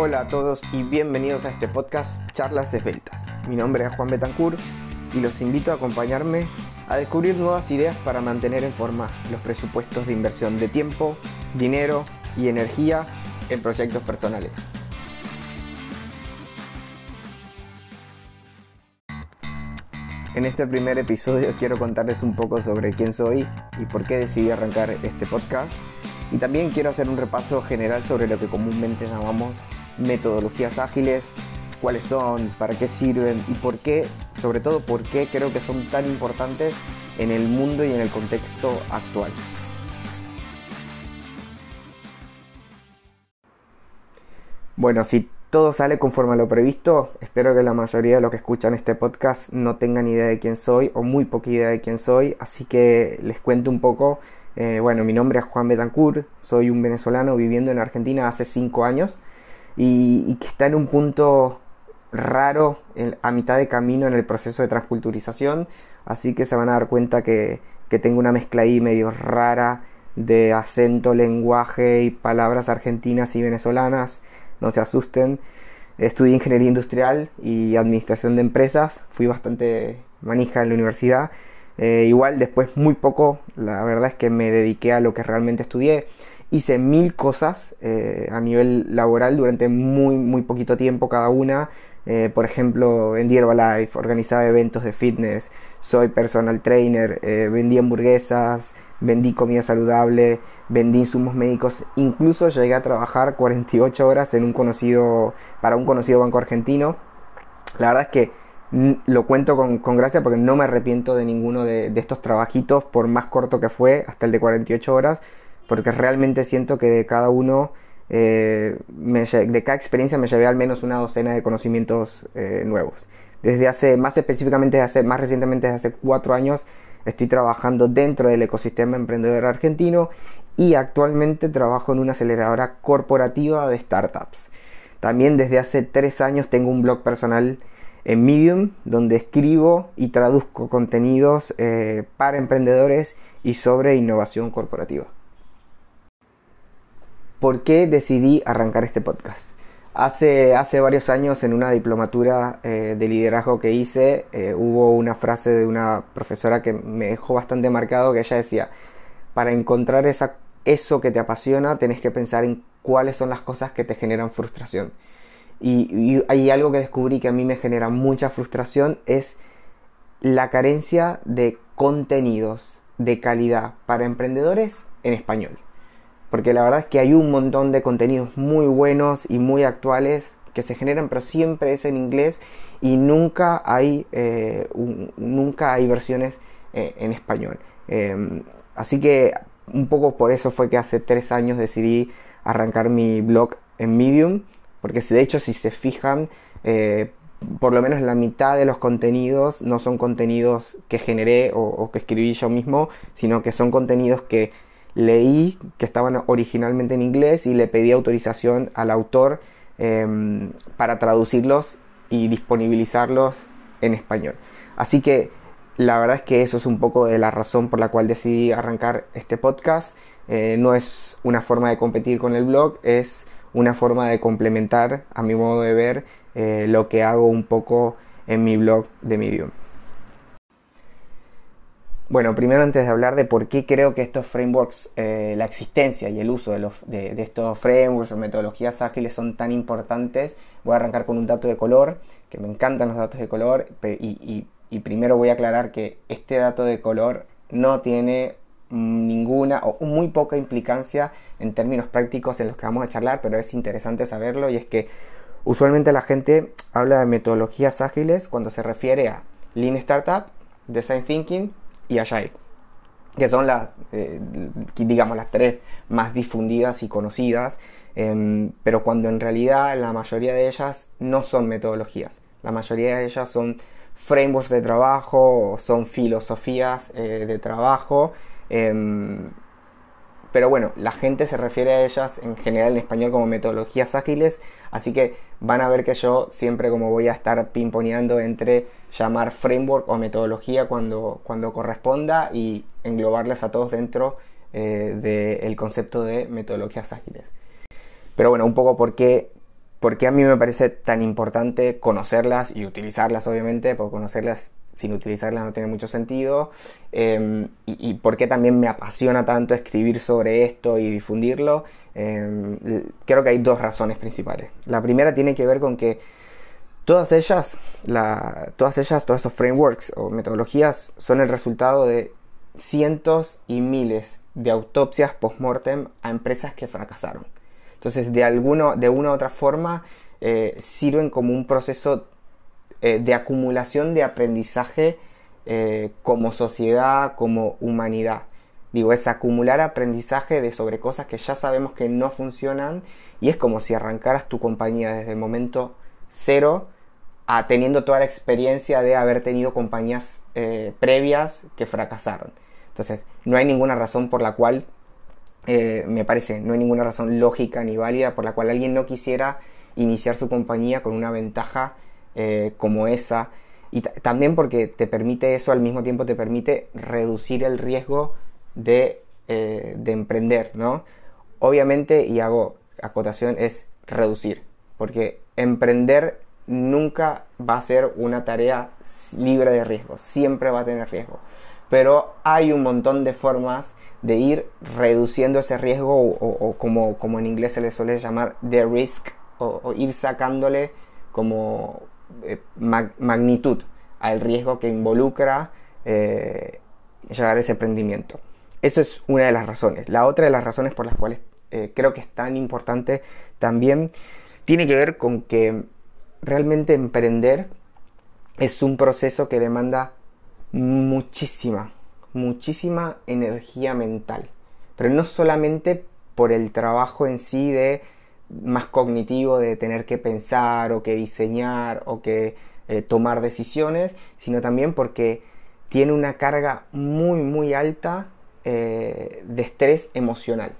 Hola a todos y bienvenidos a este podcast Charlas Esbeltas. Mi nombre es Juan Betancourt y los invito a acompañarme a descubrir nuevas ideas para mantener en forma los presupuestos de inversión de tiempo, dinero y energía en proyectos personales. En este primer episodio quiero contarles un poco sobre quién soy y por qué decidí arrancar este podcast. Y también quiero hacer un repaso general sobre lo que comúnmente llamamos metodologías ágiles, cuáles son, para qué sirven y por qué, sobre todo por qué creo que son tan importantes en el mundo y en el contexto actual. Bueno, si todo sale conforme a lo previsto, espero que la mayoría de los que escuchan este podcast no tengan idea de quién soy o muy poca idea de quién soy, así que les cuento un poco. Eh, bueno, mi nombre es Juan Betancourt, soy un venezolano viviendo en Argentina hace 5 años y, que está en un punto raro a mitad de camino en el proceso de transculturización, así que se van a dar cuenta que, que tengo una mezcla ahí medio rara de acento, lenguaje y palabras argentinas y venezolanas, no se asusten. Estudié ingeniería industrial y administración de empresas, fui bastante manija en la universidad. Eh, igual después muy poco, la verdad es que me dediqué a lo que realmente estudié hice mil cosas eh, a nivel laboral durante muy, muy poquito tiempo cada una. Eh, por ejemplo, en Herbalife organizaba eventos de fitness, soy personal trainer, eh, vendí hamburguesas, vendí comida saludable, vendí insumos médicos, incluso llegué a trabajar 48 horas en un conocido, para un conocido banco argentino. La verdad es que lo cuento con, gracia porque no me arrepiento de ninguno de, de, estos trabajitos, por más corto que fue, hasta el de 48 horas, porque realmente siento que de cada uno, eh, de cada experiencia me llevé al menos una docena de conocimientos eh, nuevos. Desde hace, más específicamente, hace, más recientemente, desde hace cuatro años, estoy trabajando dentro del ecosistema emprendedor argentino y actualmente trabajo en una aceleradora corporativa de startups. También desde hace tres años tengo un blog personal en Medium donde escribo y traduzco contenidos eh, para emprendedores y sobre innovación corporativa. ¿Por qué decidí arrancar este podcast? Hace, hace varios años en una diplomatura eh, de liderazgo que hice eh, hubo una frase de una profesora que me dejó bastante marcado que ella decía, para encontrar esa, eso que te apasiona tenés que pensar en cuáles son las cosas que te generan frustración. Y, y hay algo que descubrí que a mí me genera mucha frustración es la carencia de contenidos de calidad para emprendedores en español porque la verdad es que hay un montón de contenidos muy buenos y muy actuales que se generan, pero siempre es en inglés y nunca hay, eh, nunca hay versiones eh, en español. Em, así que un poco por eso fue que hace tres años decidí arrancar mi blog en Medium, porque de hecho si se fijan, eh, por lo menos la mitad de los contenidos no son contenidos que generé o que escribí yo mismo, sino que son contenidos que leí que estaban originalmente en inglés y le pedí autorización al autor em, para traducirlos y disponibilizarlos en español. Así que la verdad es que eso es un poco de la razón por la cual decidí arrancar este podcast. Eh, no es una forma de competir con el blog, es una forma de complementar a mi modo de ver eh, lo que hago un poco en mi blog de Medium. Bueno, primero antes de hablar de por qué creo que estos frameworks, eh, la existencia y el uso de, estos frameworks o metodologías ágiles son tan importantes, voy a arrancar con un dato de color, que me encantan los datos de color, y, primero voy a aclarar que este dato de color no tiene ninguna o muy poca implicancia en términos prácticos en los que vamos a charlar, pero es interesante saberlo y es que usualmente la gente habla de metodologías ágiles cuando se refiere a Lean Startup, Design Thinking y Agile, que son las, eh, digamos, las tres más difundidas y conocidas, em, pero cuando en realidad la mayoría de ellas no son metodologías, la mayoría de ellas son frameworks de trabajo, son filosofías eh, de trabajo, em, pero bueno, la gente se refiere a ellas en general en español como metodologías ágiles, así que van a ver que yo siempre como voy a estar pimponeando entre llamar framework o metodología cuando, cuando corresponda y englobarles a todos dentro eh, del concepto de metodologías ágiles. Pero bueno, un poco ¿Por qué a mí me parece tan importante conocerlas y utilizarlas, obviamente? Porque conocerlas sin utilizarlas no tiene mucho sentido. Em, y, por qué también me apasiona tanto escribir sobre esto y difundirlo. Em, creo que hay dos razones principales. La primera tiene que ver con que todas ellas, todas ellas, todos estos frameworks o metodologías son el resultado de cientos y miles de autopsias post-mortem a empresas que fracasaron. Entonces, de, alguno, de una u otra forma, eh, sirven como un proceso eh, de acumulación de aprendizaje eh, como sociedad, como humanidad. Digo, es acumular aprendizaje de sobre cosas que ya sabemos que no funcionan y es como si arrancaras tu compañía desde el momento cero a teniendo toda la experiencia de haber tenido compañías previas que fracasaron. Entonces, no hay ninguna razón por la cual eh, me parece, no hay ninguna razón lógica ni válida por la cual alguien no quisiera iniciar su compañía con una ventaja eh, como esa. Y también porque te permite eso, al mismo tiempo te permite reducir el riesgo de, eh, de emprender, ¿no? Obviamente, y hago acotación, es reducir, porque emprender nunca va a ser una tarea libre de riesgo, siempre va a tener riesgo. Pero hay un montón de formas de ir reduciendo ese riesgo o, como, como, en inglés se le suele llamar de risk o, ir sacándole como eh, magnitud al riesgo que involucra eh, llegar a ese emprendimiento. Esa es una de las razones. La otra de las razones por las cuales eh, creo que es tan importante también tiene que ver con que realmente emprender es un proceso que demanda muchísima, muchísima energía mental. Pero no solamente por el trabajo en sí de más cognitivo de tener que pensar o que diseñar o que eh, tomar decisiones, sino también porque tiene una carga muy muy alta eh, de estrés emocional.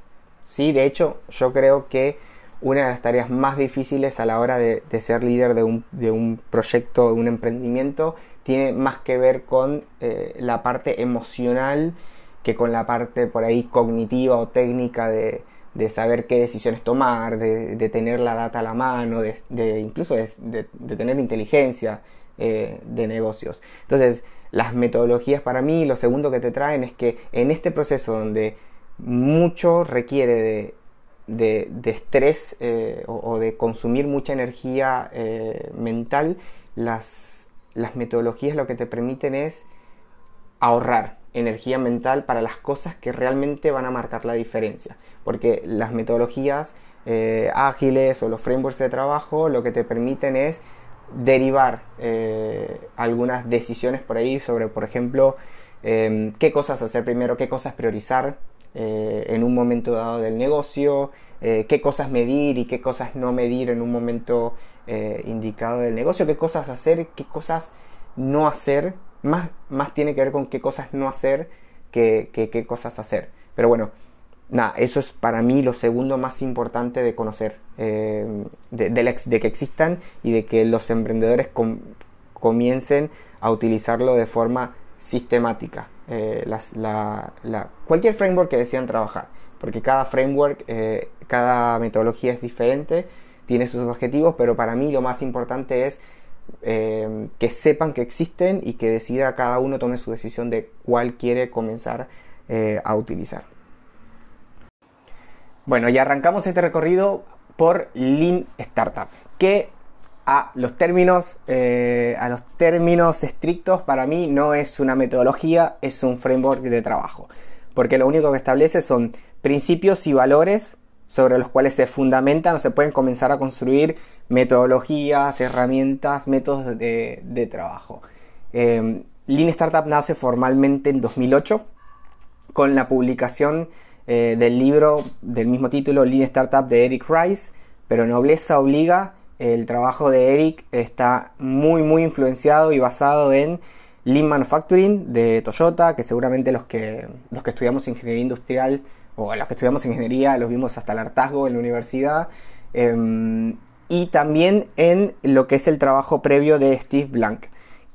¿sí? De hecho, yo creo que una de las tareas más difíciles a la hora de, ser líder de un, de un, proyecto, de un emprendimiento, tiene más que ver con eh, la parte emocional que con la parte por ahí cognitiva o técnica de, saber qué decisiones tomar, de, tener la data a la mano, de, incluso de, tener inteligencia eh, de negocios. Entonces, las metodologías para mí, lo segundo que te traen es que en este proceso donde mucho requiere de, estrés eh, o, de consumir mucha energía mental, las las metodologías lo que te permiten es ahorrar energía mental para las cosas que realmente van a marcar la diferencia. Porque las metodologías eh, ágiles o los frameworks de trabajo lo que te permiten es derivar eh, algunas decisiones por ahí sobre, por ejemplo, em, qué cosas hacer primero, qué cosas priorizar eh, en un momento dado del negocio, qué cosas medir y qué cosas no medir en un momento indicado del negocio, qué cosas hacer, qué cosas no hacer. Más, más tiene que ver con qué cosas no hacer que, qué cosas hacer. Pero bueno, nada, eso es para mí lo segundo más importante de conocer, eh, de, que existan y de que los emprendedores comiencen a utilizarlo de forma sistemática. Eh, cualquier framework que desean trabajar, porque cada framework, cada metodología es diferente tiene sus objetivos, pero para mí lo más importante es eh, que sepan que existen y que decida cada uno tome su decisión de cuál quiere comenzar eh, a utilizar. Bueno, ya arrancamos este recorrido por Lean Startup, que a los términos, eh, a los términos estrictos para mí no es una metodología, es un framework de trabajo, porque lo único que establece son principios y valores sobre los cuales se fundamentan o se pueden comenzar a construir metodologías, herramientas, métodos de, trabajo. Eh, Lean Startup nace formalmente en 2008 con la publicación eh, del libro del mismo título, Lean Startup de Eric Rice, pero Nobleza Obliga, el trabajo de Eric está muy muy influenciado y basado en Lean Manufacturing de Toyota, que seguramente los que, los que estudiamos ingeniería industrial o los que estudiamos ingeniería los vimos hasta el hartazgo en la universidad, em, y también en lo que es el trabajo previo de Steve Blank,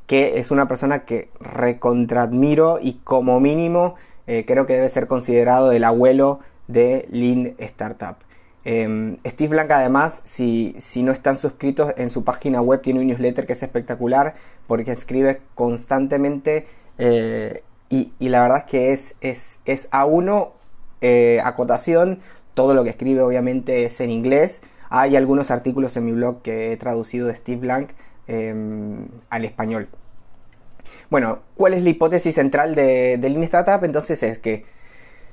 que es una persona que recontradmiro y como mínimo eh, creo que debe ser considerado el abuelo de Lean Startup. Em, Steve Blank además, si, no están suscritos en su página web, tiene un newsletter que es espectacular porque escribe constantemente eh, y, la verdad es que es, es, es a uno eh, acotación, todo lo que escribe obviamente es en inglés. Hay algunos artículos en mi blog que he traducido de Steve Blank em, al español. Bueno, ¿cuál es la hipótesis central de, de? Entonces es que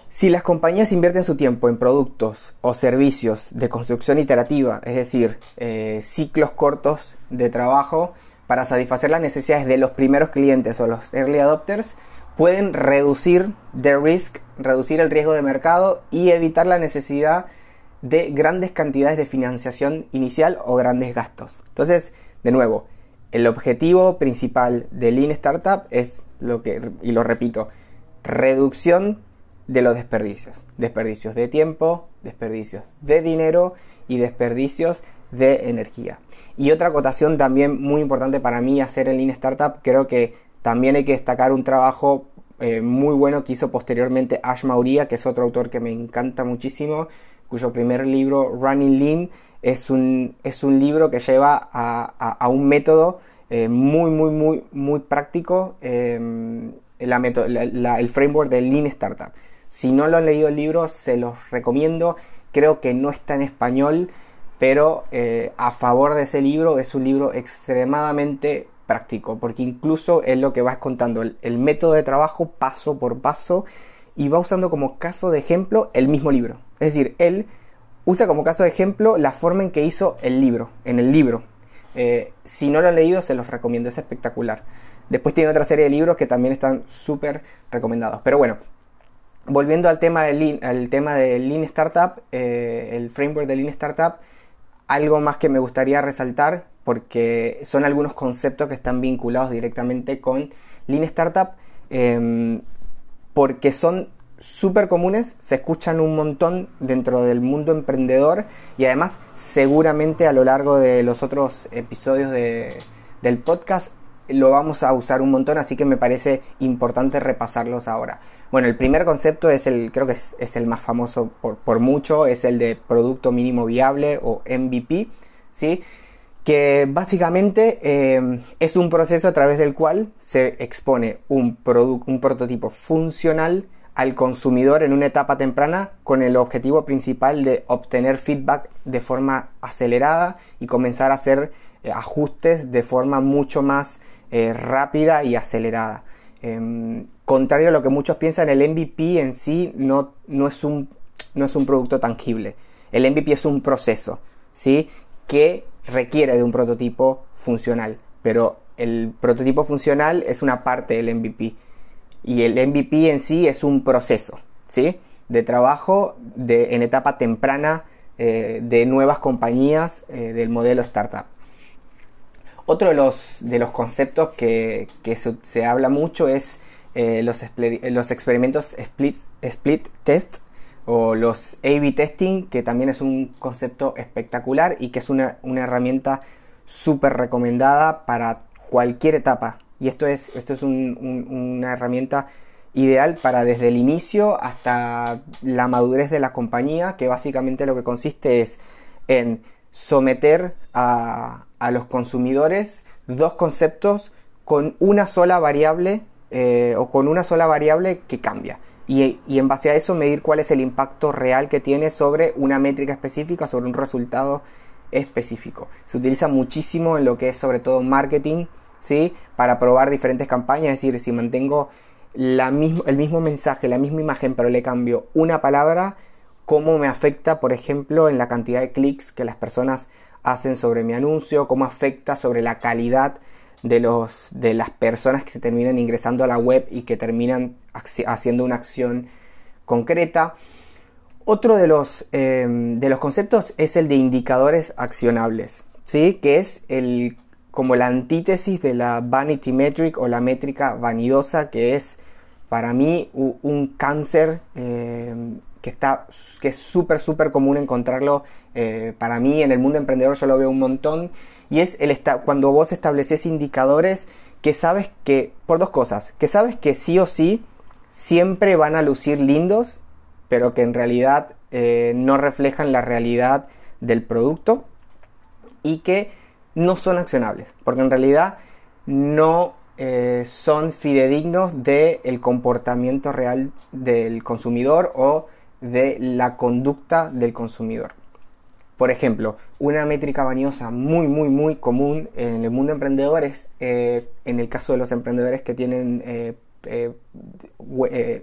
si las compañías invierten su tiempo en productos o servicios de construcción iterativa, es decir, eh, ciclos cortos de trabajo para satisfacer las necesidades de los primeros clientes o los early adopters, pueden reducir the risk, reducir el riesgo de mercado y evitar la necesidad de grandes cantidades de financiación inicial o grandes gastos. Entonces, de nuevo, el objetivo principal de Lean Startup es lo que, y lo repito, reducción de los desperdicios. Desperdicios de tiempo, desperdicios de dinero y desperdicios de energía. Y otra acotación también muy importante para mí hacer en Lean Startup, creo que también hay que destacar un trabajo eh, muy bueno que hizo posteriormente Ash Mauria, que es otro autor que me encanta muchísimo, cuyo primer libro, Running Lean, es un, es un libro que lleva a, un método eh, muy, muy, muy, muy práctico, eh, el framework del Lean Startup. Si no lo han leído el libro, se los recomiendo. Creo que no está en español, pero eh, a favor de ese libro es un libro extremadamente práctico, porque incluso es lo que vas contando el, método de trabajo paso por paso y va usando como caso de ejemplo el mismo libro. Es decir, él usa como caso de ejemplo la forma en que hizo el libro, en el libro. Eh, si no lo han leído, se los recomiendo, es espectacular. Después tiene otra serie de libros que también están súper recomendados. Pero bueno, volviendo al tema del Lean, tema de Lean Startup, eh, el framework de Lean Startup, algo más que me gustaría resaltar, porque son algunos conceptos que están vinculados directamente con Lean Startup, em, porque son súper comunes, se escuchan un montón dentro del mundo emprendedor y además seguramente a lo largo de los otros episodios del podcast lo vamos a usar un montón, así que me parece importante repasarlos ahora. Bueno, el primer concepto es el, creo que es, el más famoso por, mucho, es el de producto mínimo viable o MVP, ¿sí? que básicamente eh, es un proceso a través del cual se expone un, un prototipo funcional al consumidor en una etapa temprana con el objetivo principal de obtener feedback de forma acelerada y comenzar a hacer eh, ajustes de forma mucho más eh, rápida y acelerada. Em, contrario a lo que muchos piensan, el MVP en sí no, no, es un, no es un producto tangible. El MVP es un proceso, ¿sí? Que requiere de un prototipo funcional. Pero el prototipo funcional es una parte del MVP. Y el MVP en sí es un proceso, ¿sí? De trabajo de, en etapa temprana eh, de nuevas compañías eh, del modelo startup. Otro de los, de los conceptos que, se habla mucho es eh, los, los, experimentos split, split test o los A-B testing, que también es un concepto espectacular y que es una, herramienta súper recomendada para cualquier etapa. Y esto es, esto es una herramienta ideal para desde el inicio hasta la madurez de la compañía, que básicamente lo que consiste es en someter a, a los consumidores dos conceptos con una sola variable eh, o con una sola variable que cambia. Y, en base a eso medir cuál es el impacto real que tiene sobre una métrica específica, sobre un resultado específico. Se utiliza muchísimo en lo que es sobre todo marketing, Para probar diferentes campañas, es decir, si mantengo el mismo mensaje, la misma imagen, pero le cambio una palabra, cómo me afecta, por ejemplo, en la cantidad de clics que las personas hacen sobre mi anuncio, cómo afecta sobre la calidad de, los, de las personas que terminan ingresando a la web y que terminan haciendo una acción concreta. Otro de los, em, de los conceptos es el de indicadores accionables, ¿sí? que es el, como la antítesis de la vanity metric o la métrica vanidosa, que es para mí un, cáncer em, que, está, que es súper, súper común encontrarlo eh, para mí en el mundo emprendedor, yo lo veo un montón y es el cuando vos estableces indicadores que sabes que, por dos cosas, que sabes que sí o sí siempre van a lucir lindos, pero que en realidad eh, no reflejan la realidad del producto y que no son accionables, porque en realidad no eh, son fidedignos del comportamiento real del consumidor o de la conducta del consumidor. Por ejemplo, una métrica vaniosa muy, muy, muy común en el mundo emprendedor es, eh, en el caso de los emprendedores que tienen eh,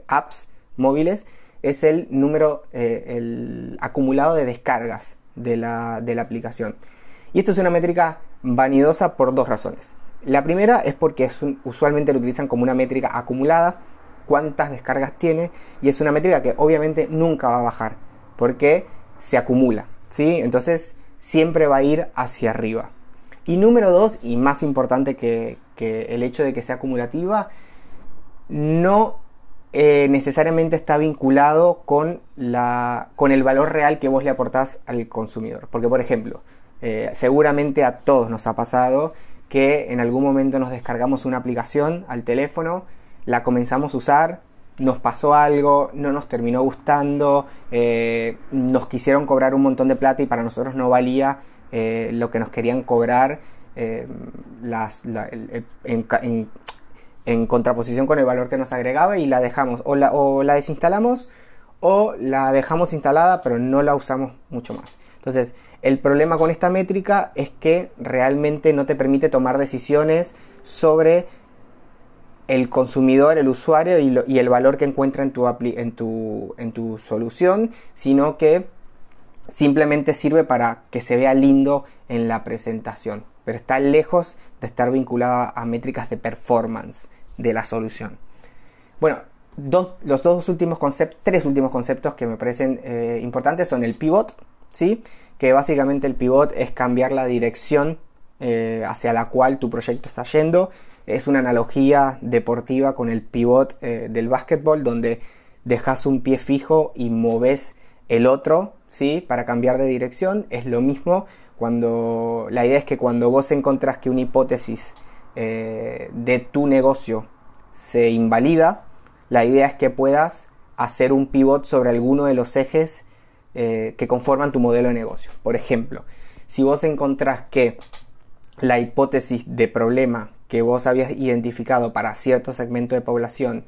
apps móviles, es el número, el acumulado de descargas de la, de la aplicación. Y esto es una métrica vanidosa por dos razones. La primera es porque usualmente lo utilizan como una métrica acumulada, cuántas descargas tiene, y es una métrica que obviamente nunca va a bajar, porque se acumula, ¿sí? Entonces siempre va a ir hacia arriba. Y número dos, y más importante que, el hecho de que sea acumulativa, no eh, necesariamente está vinculado con, la, con el valor real que vos le aportás al consumidor. Porque, por ejemplo, eh, seguramente a todos nos ha pasado que en algún momento nos descargamos una aplicación al teléfono, la comenzamos a usar, nos pasó algo, no nos terminó gustando, eh, nos quisieron cobrar un montón de plata y para nosotros no valía eh, lo que nos querían cobrar en, contraposición con el valor que nos agregaba y la dejamos o la, o la desinstalamos o la dejamos instalada pero no la usamos mucho más. Entonces, el problema con esta métrica es que realmente no te permite tomar decisiones sobre el consumidor, el usuario y, el valor que encuentra en tu, en, tu, en tu solución, sino que simplemente sirve para que se vea lindo en la presentación, pero está lejos de estar vinculada a métricas de performance de la solución. Bueno, los dos últimos conceptos, tres últimos conceptos que me parecen eh, importantes son el pivot, ¿sí? que básicamente el pivot es cambiar la dirección eh, hacia la cual tu proyecto está yendo. Es una analogía deportiva con el pivot eh, del básquetbol donde dejas un pie fijo y moves el otro, ¿sí? Para cambiar de dirección. Es lo mismo cuando la idea es que cuando vos encontrás que una hipótesis de tu negocio se invalida, la idea es que puedas hacer un pivot sobre alguno de los ejes eh, que conforman tu modelo de negocio. Por ejemplo, si vos encontrás que la hipótesis de problema que vos habías identificado para cierto segmento de población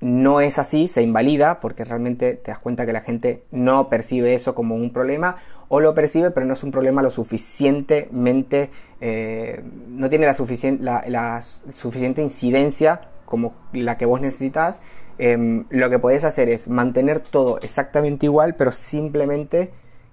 no es así, se invalida porque realmente te das cuenta que la gente no percibe eso como un problema o lo percibe pero no es un problema lo suficientemente, eh, no tiene la, la suficiente incidencia como la que vos necesitas Em, lo que podés hacer es mantener todo exactamente igual, pero simplemente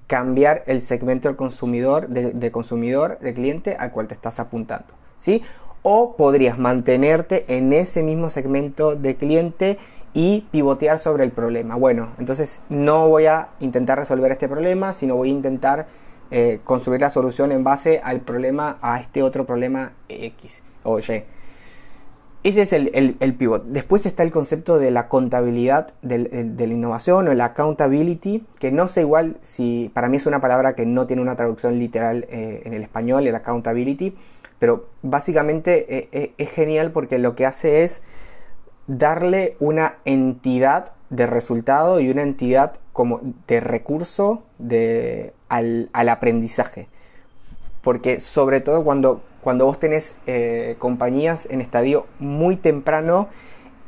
cambiar el segmento del consumidor, de, consumidor, de cliente al cual te estás apuntando. ¿sí? O podrías mantenerte en ese mismo segmento de cliente y pivotear sobre el problema. Bueno, entonces no voy a intentar resolver este problema, sino voy a intentar eh, construir la solución en base al problema, a este otro problema X o Y. Ese es el, pivot. Después está el concepto de la contabilidad de la innovación o el accountability, que no sé igual si para mí es una palabra que no tiene una traducción literal eh, en el español, el accountability, pero básicamente eh, eh, es genial porque lo que hace es darle una entidad de resultado y una entidad como de recurso de, al, al aprendizaje. Porque sobre todo cuando cuando vos tenés eh, compañías en estadio muy temprano,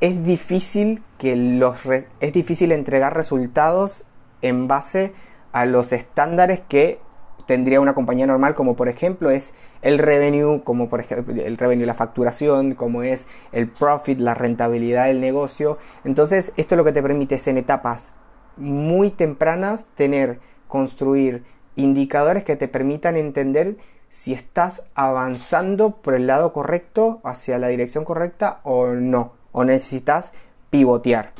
es difícil, que los es difícil entregar resultados en base a los estándares que tendría una compañía normal, como por ejemplo es el revenue, como por ejemplo el revenue, la facturación, como es el profit, la rentabilidad del negocio. Entonces, esto lo que te permite es en etapas muy tempranas tener, construir indicadores que te permitan entender si estás avanzando por el lado correcto, hacia la dirección correcta o no, o necesitas pivotear.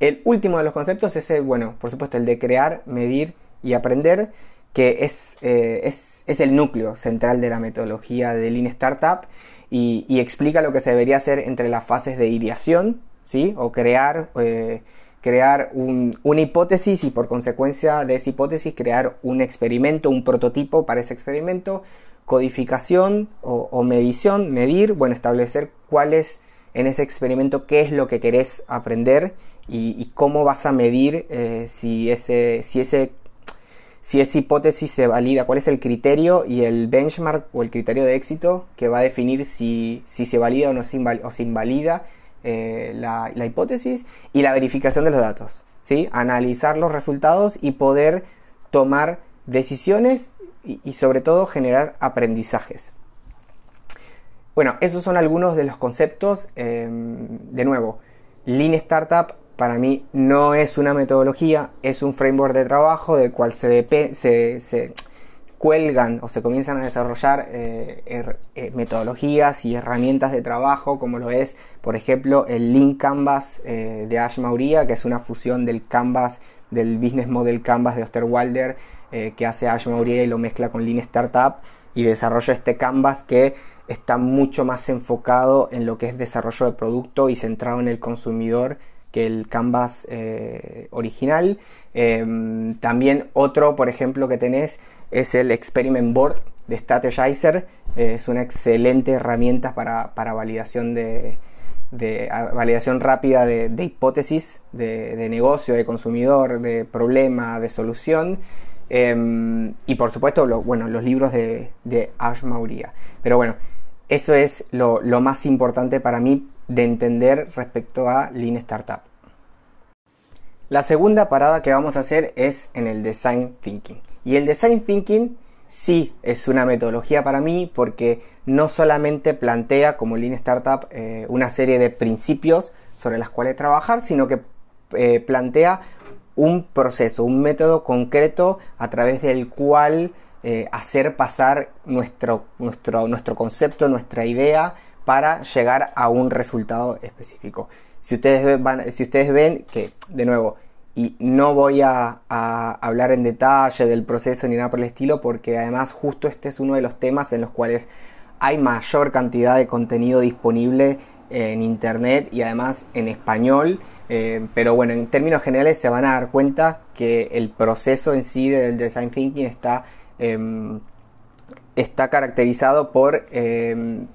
El último de los conceptos es, el, bueno, por supuesto, el de crear, medir y aprender, que es, eh, es, el núcleo central de la metodología de Lean Startup y, explica lo que se debería hacer entre las fases de ideación, ¿sí? o crear, eh, crear una hipótesis y por consecuencia de esa hipótesis crear un experimento, un prototipo para ese experimento, codificación o, medición, medir, bueno, establecer cuál es en ese experimento qué es lo que querés aprender y, cómo vas a medir eh, si, ese, si, ese, si esa hipótesis se valida, cuál es el criterio y el benchmark o el criterio de éxito que va a definir si, si se valida o no se, o se invalida eh, la, la, hipótesis y la verificación de los datos. ¿sí? Analizar los resultados y poder tomar decisiones y, sobre todo generar aprendizajes. Bueno, esos son algunos de los conceptos. Em, de nuevo, Lean Startup para mí no es una metodología, es un framework de trabajo del cual se, se, cuelgan o se comienzan a desarrollar eh, eh, metodologías y herramientas de trabajo, como lo es, por ejemplo, el Lean Canvas eh, de Ash Mauría, que es una fusión del Canvas, del Business Model Canvas de Osterwalder, que hace Ash Mauría y lo mezcla con Lean Startup y desarrolla este Canvas que está mucho más enfocado en lo que es desarrollo de producto y centrado en el consumidor que el canvas original. Em, también otro, por ejemplo, que tenés es el Experiment Board de Strategizer. Es una excelente herramienta para, validación de, validación rápida de, hipótesis de, negocio, de consumidor, de problema, de solución. Em, y por supuesto, bueno, los libros de, Ash Mauria. Pero bueno, eso es lo, lo más importante para mí de entender respecto a Lean Startup. La segunda parada que vamos a hacer es en el Design Thinking. Y el Design Thinking sí es una metodología para mí porque no solamente plantea como Lean Startup eh, una serie de principios sobre las cuales trabajar, sino que eh, plantea un proceso, un método concreto a través del cual eh, hacer pasar nuestro, nuestro, nuestro concepto, nuestra idea para llegar a un resultado específico. Si ustedes, van, si ustedes ven que, de nuevo, y no voy a, hablar en detalle del proceso ni nada por el estilo, porque además justo este es uno de los temas en los cuales hay mayor cantidad de contenido disponible en internet y además en español. Eh, pero bueno, en términos generales se van a dar cuenta que el proceso en sí del design thinking está, em, está caracterizado por em,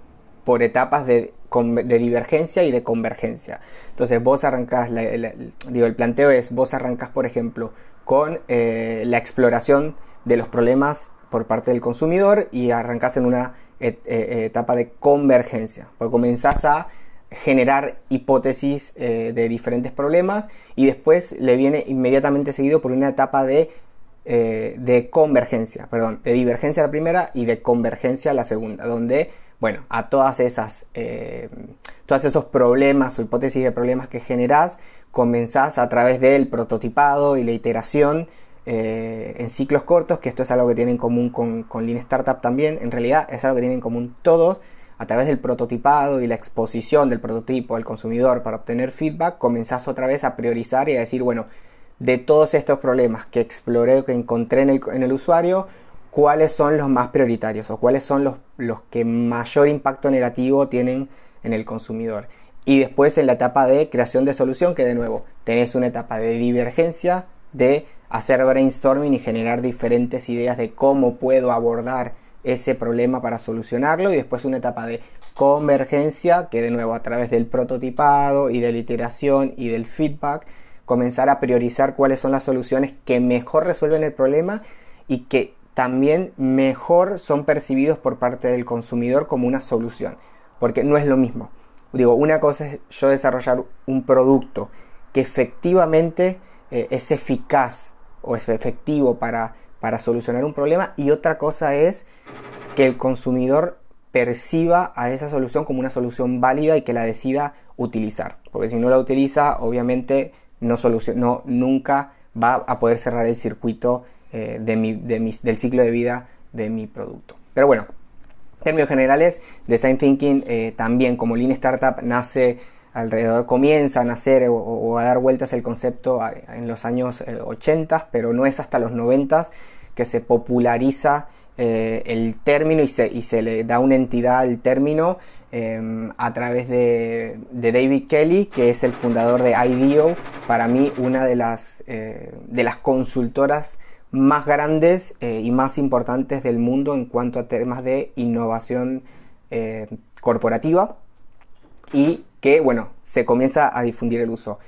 por etapas de, divergencia y de convergencia. Entonces vos arrancás, digo, el planteo es, vos arrancás, por ejemplo, con eh, la exploración de los problemas por parte del consumidor y arrancás en una eh, etapa de convergencia, porque comenzás a generar hipótesis eh, de diferentes problemas y después le viene inmediatamente seguido por una etapa de, de convergencia, perdón, de divergencia la primera y de convergencia la segunda, donde bueno, a todas esas, eh, todos esos problemas o hipótesis de problemas que generás, comenzás a través del prototipado y la iteración eh, en ciclos cortos, que esto es algo que tienen en común con, con Lean Startup también, en realidad es algo que tienen en común todos, a través del prototipado y la exposición del prototipo al consumidor para obtener feedback, comenzás otra vez a priorizar y a decir, bueno, de todos estos problemas que exploré, que encontré en el, en el usuario, cuáles son los más prioritarios o cuáles son los, los que mayor impacto negativo tienen en el consumidor. Y después en la etapa de creación de solución, que de nuevo tenés una etapa de divergencia, de hacer brainstorming y generar diferentes ideas de cómo puedo abordar ese problema para solucionarlo. Y después una etapa de convergencia, que de nuevo a través del prototipado y de la iteración y del feedback, comenzar a priorizar cuáles son las soluciones que mejor resuelven el problema y que también mejor son percibidos por parte del consumidor como una solución, porque no es lo mismo. Digo, una cosa es yo desarrollar un producto que efectivamente eh, es eficaz o es efectivo para, para solucionar un problema y otra cosa es que el consumidor perciba a esa solución como una solución válida y que la decida utilizar. Porque si no la utiliza, obviamente no, no nunca va a poder cerrar el circuito eh, de del ciclo de vida de mi producto. Pero bueno, en términos generales, Design Thinking eh, también como Lean Startup nace alrededor, comienza a nacer o, a dar vueltas el concepto en los años 80, eh, pero no es hasta los 90 que se populariza el término y se, y se, le da una entidad al término em, a través de, de, David Kelly, que es el fundador de IDEO, para mí una de las, de las consultoras más grandes eh, y más importantes del mundo en cuanto a temas de innovación eh, corporativa y que, bueno, se comienza a difundir el uso.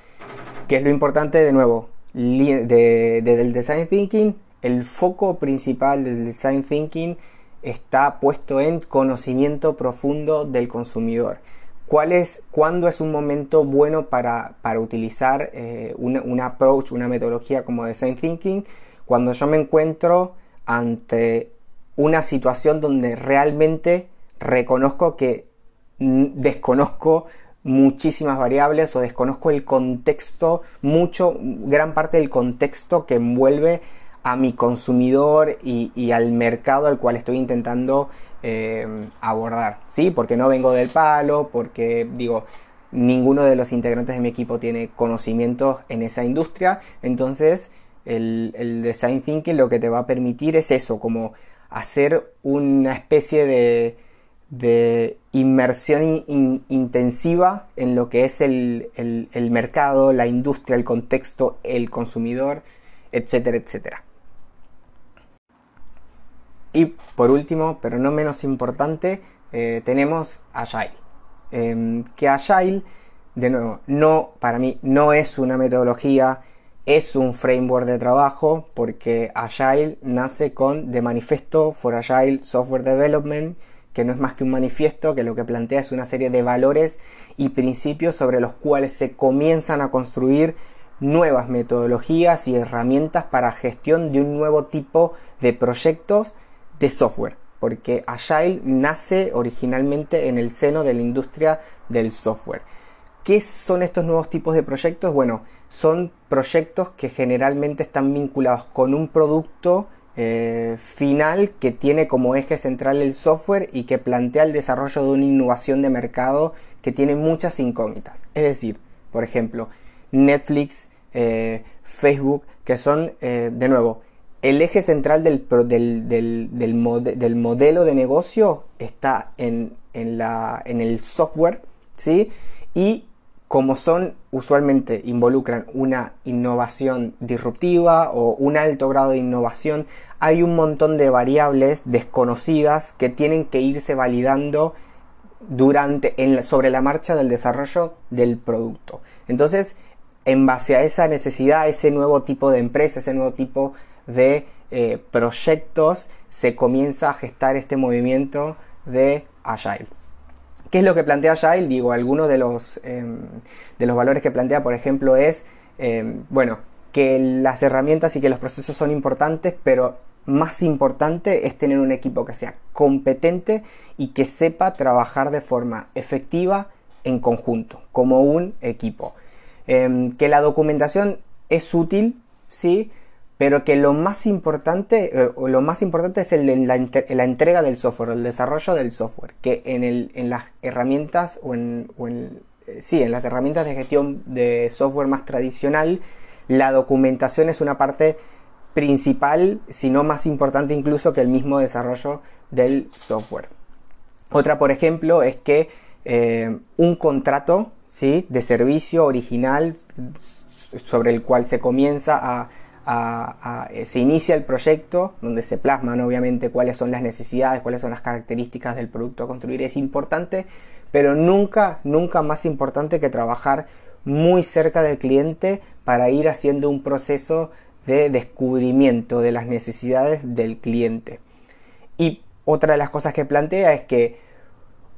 ¿Qué es lo importante de nuevo? del design thinking, el foco principal del design thinking está puesto en conocimiento profundo del consumidor. ¿Cuál es, ¿Cuándo es un momento bueno para, utilizar eh, un, approach, una metodología como design thinking? Cuando yo me encuentro ante una situación donde realmente reconozco que desconozco muchísimas variables o desconozco el contexto, mucho, gran parte del contexto que envuelve a mi consumidor y, al mercado al cual estoy intentando eh, abordar, ¿sí? Porque no vengo del palo, porque digo, ninguno de los integrantes de mi equipo tiene conocimientos en esa industria, entonces el, design thinking lo que te va a permitir es eso, como hacer una especie de, de inmersión intensiva en lo que es el, el, mercado, la industria, el contexto, el consumidor, etcétera, etcétera. Y por último, pero no menos importante, eh, tenemos Agile. Em, que Agile, de nuevo, no, para mí no es una metodología, es un framework de trabajo, porque Agile nace con The Manifesto for Agile Software Development, que no es más que un manifiesto que lo que plantea es una serie de valores y principios sobre los cuales se comienzan a construir nuevas metodologías y herramientas para gestión de un nuevo tipo de proyectos de software, porque Agile nace originalmente en el seno de la industria del software. ¿Qué son estos nuevos tipos de proyectos? Bueno, son proyectos que generalmente están vinculados con un producto eh, final que tiene como eje central el software y que plantea el desarrollo de una innovación de mercado que tiene muchas incógnitas. Es decir, por ejemplo, Netflix, eh, Facebook, que son, eh, de nuevo, el eje central del, del, modelo de negocio está en, la, en, el software, ¿sí? Y como son, usualmente involucran una innovación disruptiva o un alto grado de innovación, hay un montón de variables desconocidas que tienen que irse validando durante, sobre la marcha del desarrollo del producto. Entonces, en base a esa necesidad, ese nuevo tipo de empresa, ese nuevo tipo de eh, proyectos se comienza a gestar este movimiento de Agile. ¿Qué es lo que plantea Agile? Digo, algunos de los, em, de los valores que plantea, por ejemplo, es, em, bueno, que las herramientas y que los procesos son importantes, pero más importante es tener un equipo que sea competente y que sepa trabajar de forma efectiva en conjunto, como un equipo. Em, que la documentación es útil, sí, pero que lo más importante, eh, lo más importante es la, entrega del software, el desarrollo del software, que en, el, en las herramientas o en, eh, sí, en las herramientas de gestión de software más tradicional, la documentación es una parte principal, si no más importante incluso que el mismo desarrollo del software. Otra, por ejemplo, es que eh, un contrato ¿sí? de servicio original sobre el cual se comienza a eh, se inicia el proyecto, donde se plasman obviamente cuáles son las necesidades, cuáles son las características del producto a construir, es importante, pero nunca, nunca más importante que trabajar muy cerca del cliente para ir haciendo un proceso de descubrimiento de las necesidades del cliente. Y otra de las cosas que plantea es que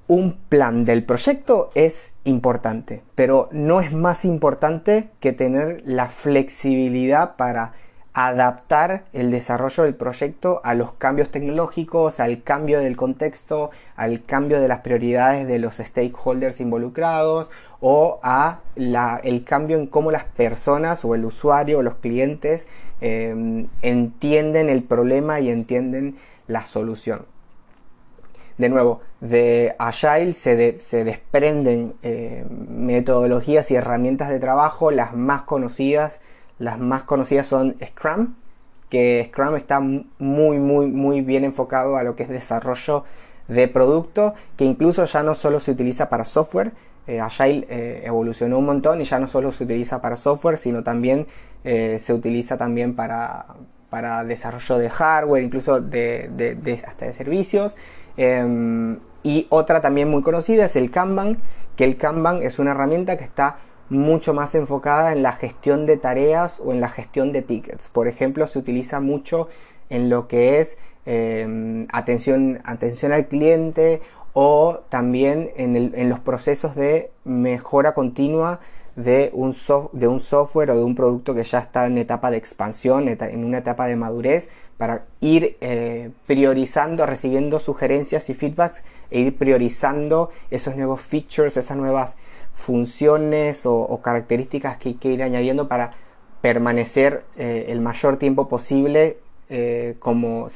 un plan del proyecto es importante, pero no es más importante que tener la flexibilidad para adaptar el desarrollo del proyecto a los cambios tecnológicos, al cambio del contexto, al cambio de las prioridades de los stakeholders involucrados o a el cambio en cómo las personas o el usuario o los clientes em, entienden el problema y entienden la solución de nuevo, de Agile se, desprenden eh, metodologías y herramientas de trabajo, las más conocidas, las más conocidas son Scrum, que Scrum está muy, muy, muy bien enfocado a lo que es desarrollo de producto, que incluso ya no solo se utiliza para software, eh, Agile eh, evolucionó un montón y ya no solo se utiliza para software, sino también se utiliza también para, para desarrollo de hardware, incluso de, hasta de servicios. Em, y otra también muy conocida es el Kanban, que el Kanban es una herramienta que está mucho más enfocada en la gestión de tareas o en la gestión de tickets. Por ejemplo, se utiliza mucho en lo que es em, atención, atención al cliente o también en, los procesos de mejora continua de un, de un software o de un producto que ya está en etapa de expansión, en una etapa de madurez, para ir eh, priorizando, recibiendo sugerencias y feedbacks e ir priorizando esos nuevos features, esas nuevas funciones o, características que hay que ir añadiendo para permanecer eh, el mayor tiempo posible eh, como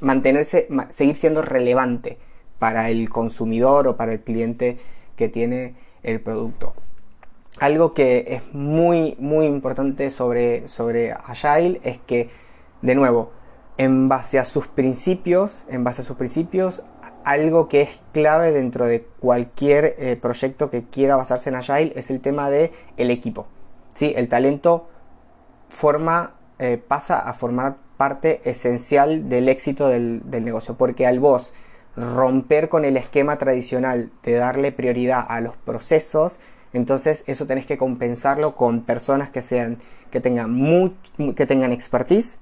mantenerse, seguir siendo relevante para el consumidor o para el cliente que tiene el producto. Algo que es muy, muy importante sobre, sobre Agile es que, de nuevo, en base a sus principios, en base a sus principios, algo que es clave dentro de cualquier eh, proyecto que quiera basarse en Agile es el tema de el equipo. ¿sí? El talento forma, eh, pasa a formar parte esencial del éxito del, del, negocio, porque al vos romper con el esquema tradicional de darle prioridad a los procesos, entonces eso tenés que compensarlo con personas que sean que tengan que tengan expertise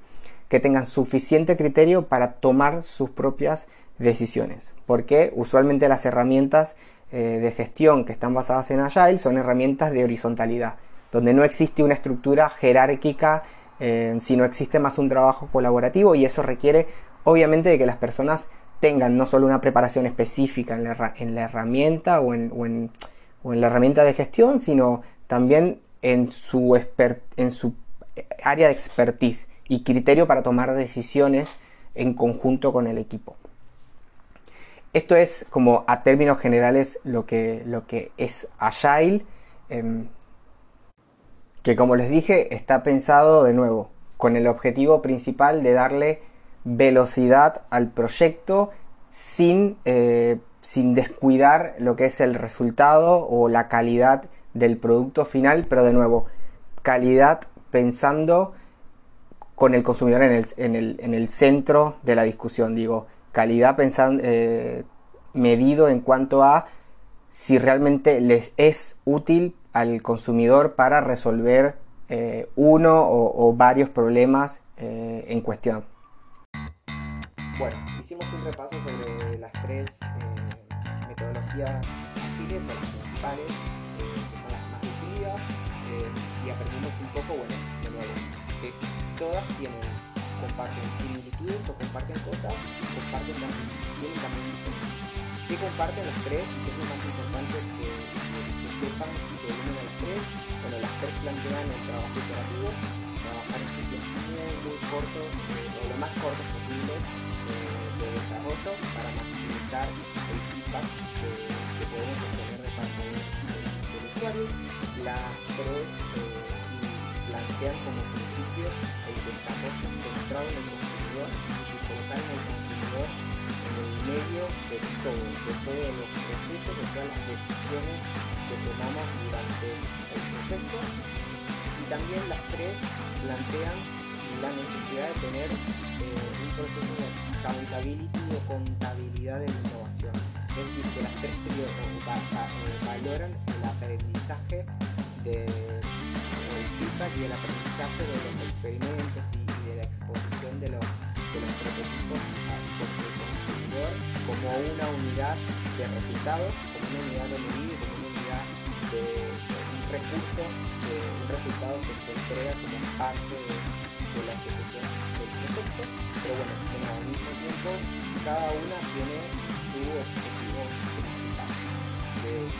que tengan suficiente criterio para tomar sus propias decisiones. Porque usualmente las herramientas eh, de gestión que están basadas en Agile son herramientas de horizontalidad, donde no existe una estructura jerárquica, eh, sino existe más un trabajo colaborativo y eso requiere obviamente de que las personas tengan no solo una preparación específica en la, herramienta o en, la herramienta de gestión, sino también en su, en su área de expertise y criterio para tomar decisiones en conjunto con el equipo. Esto es como a términos generales lo que, lo que es Agile, em, que como les dije está pensado de nuevo con el objetivo principal de darle velocidad al proyecto sin, eh, sin descuidar lo que es el resultado o la calidad del producto final, pero de nuevo, calidad pensando con el consumidor en el, en el, en el centro de la discusión. Digo, calidad pensando, eh, medido en cuanto a si realmente les es útil al consumidor para resolver eh, uno o, varios problemas eh, en cuestión. Bueno, hicimos un repaso sobre las tres metodologías ágiles o las principales, que son las más definidas, y aprendimos un poco, bueno, de nuevo, todas tienen, comparten similitudes o comparten cosas comparten también, tienen también diferencias. ¿Qué comparten las tres? ¿Qué es lo más importante que, sepan y que unen a las tres? Bueno, las tres plantean el trabajo iterativo, trabajar en sitios muy, muy cortos, eh, o lo más cortos posibles eh, de desarrollo para maximizar el feedback que, que podemos obtener de parte del usuario. Las tres eh, plantean como principio el desarrollo centrado en el consumidor y en el consumidor en el medio de todo, de todos los procesos, de todas las decisiones que tomamos durante el proyecto. Y también las tres plantean la necesidad de tener eh, un proceso de accountability o contabilidad de la innovación. Es decir, que las tres eh, valoran el aprendizaje de feedback y el aprendizaje de los experimentos y, de la exposición de los, de los prototipos al consumidor como una unidad de resultados, como una unidad de medida, como una unidad de, un recurso, de un resultado que se entrega como parte de, la ejecución del proyecto. Pero bueno, al mismo tiempo cada una tiene su objetivo principal, que es,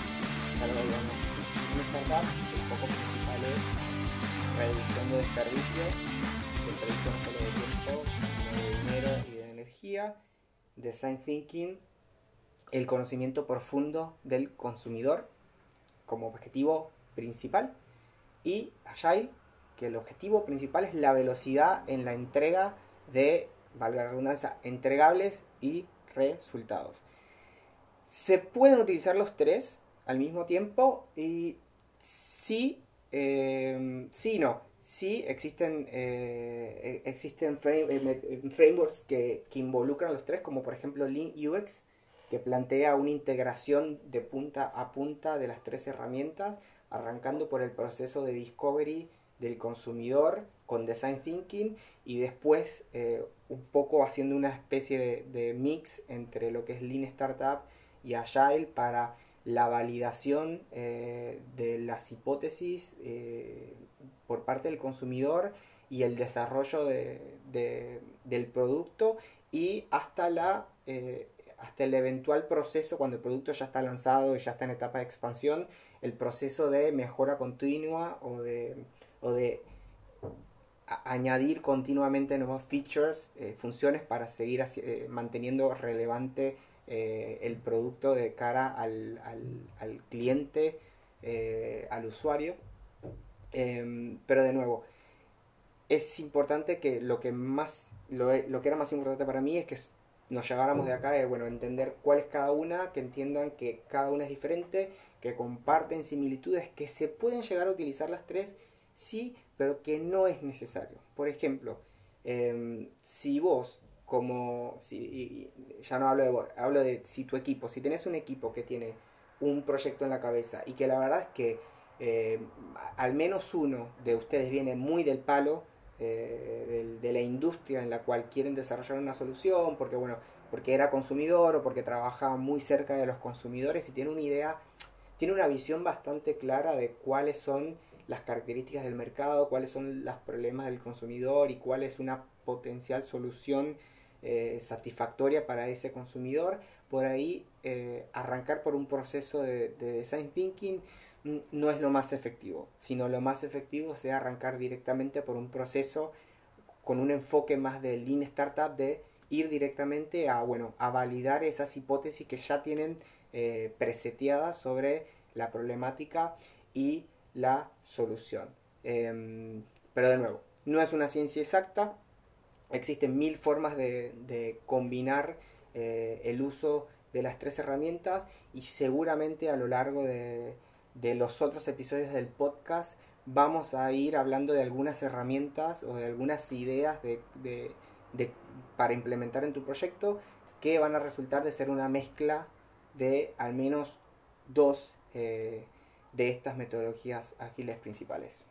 ya lo digamos, en startup el foco principal es reducción de desperdicio, no solo de tiempo, de dinero y de energía, design thinking, el conocimiento profundo del consumidor como objetivo principal y Agile, que el objetivo principal es la velocidad en la entrega de, valga la redundancia, entregables y resultados. Se pueden utilizar los tres al mismo tiempo y sí eh, sí, no. Sí existen, eh, e, existen eh, frameworks que, involucran los tres, como por ejemplo Lean UX, que plantea una integración de punta a punta de las tres herramientas arrancando por el proceso de discovery del consumidor con design thinking y después eh, un poco haciendo una especie de, mix entre lo que es lean startup y agile para la validación eh, de las hipótesis eh, por parte del consumidor y el desarrollo del producto y hasta la hasta el eventual proceso cuando el producto ya está lanzado y ya está en etapa de expansión el proceso de mejora continua o de, o de añadir continuamente nuevos features, eh, funciones para seguir eh, manteniendo relevante eh, el producto de cara al, al, cliente, al usuario. Em, pero de nuevo, es importante que lo que más lo, lo, que era más importante para mí es que nos lleváramos de acá es bueno entender cuál es cada una, que entiendan que cada una es diferente, que comparten similitudes, que se pueden llegar a utilizar las tres, sí, pero que no es necesario. Por ejemplo, em, si vos, como, si, ya no hablo de vos, hablo de si tu equipo, si tenés un equipo que tiene un proyecto en la cabeza y que la verdad es que em, al menos uno de ustedes viene muy del palo, eh, de, la industria en la cual quieren desarrollar una solución, porque bueno, porque era consumidor o porque trabaja muy cerca de los consumidores y tiene una idea, tiene una visión bastante clara de cuáles son las características del mercado, cuáles son los problemas del consumidor y cuál es una potencial solución eh, satisfactoria para ese consumidor. Por ahí eh, arrancar por un proceso de, design thinking no es lo más efectivo, sino lo más efectivo sea arrancar directamente por un proceso con un enfoque más de lean startup de ir directamente a bueno a validar esas hipótesis que ya tienen eh, preseteadas sobre la problemática y la solución. Em, pero de nuevo, no es una ciencia exacta, existen mil formas de, combinar eh, el uso de las tres herramientas y seguramente a lo largo de, los otros episodios del podcast vamos a ir hablando de algunas herramientas o de algunas ideas de, para implementar en tu proyecto que van a resultar de ser una mezcla de al menos dos eh, de estas metodologías ágiles principales.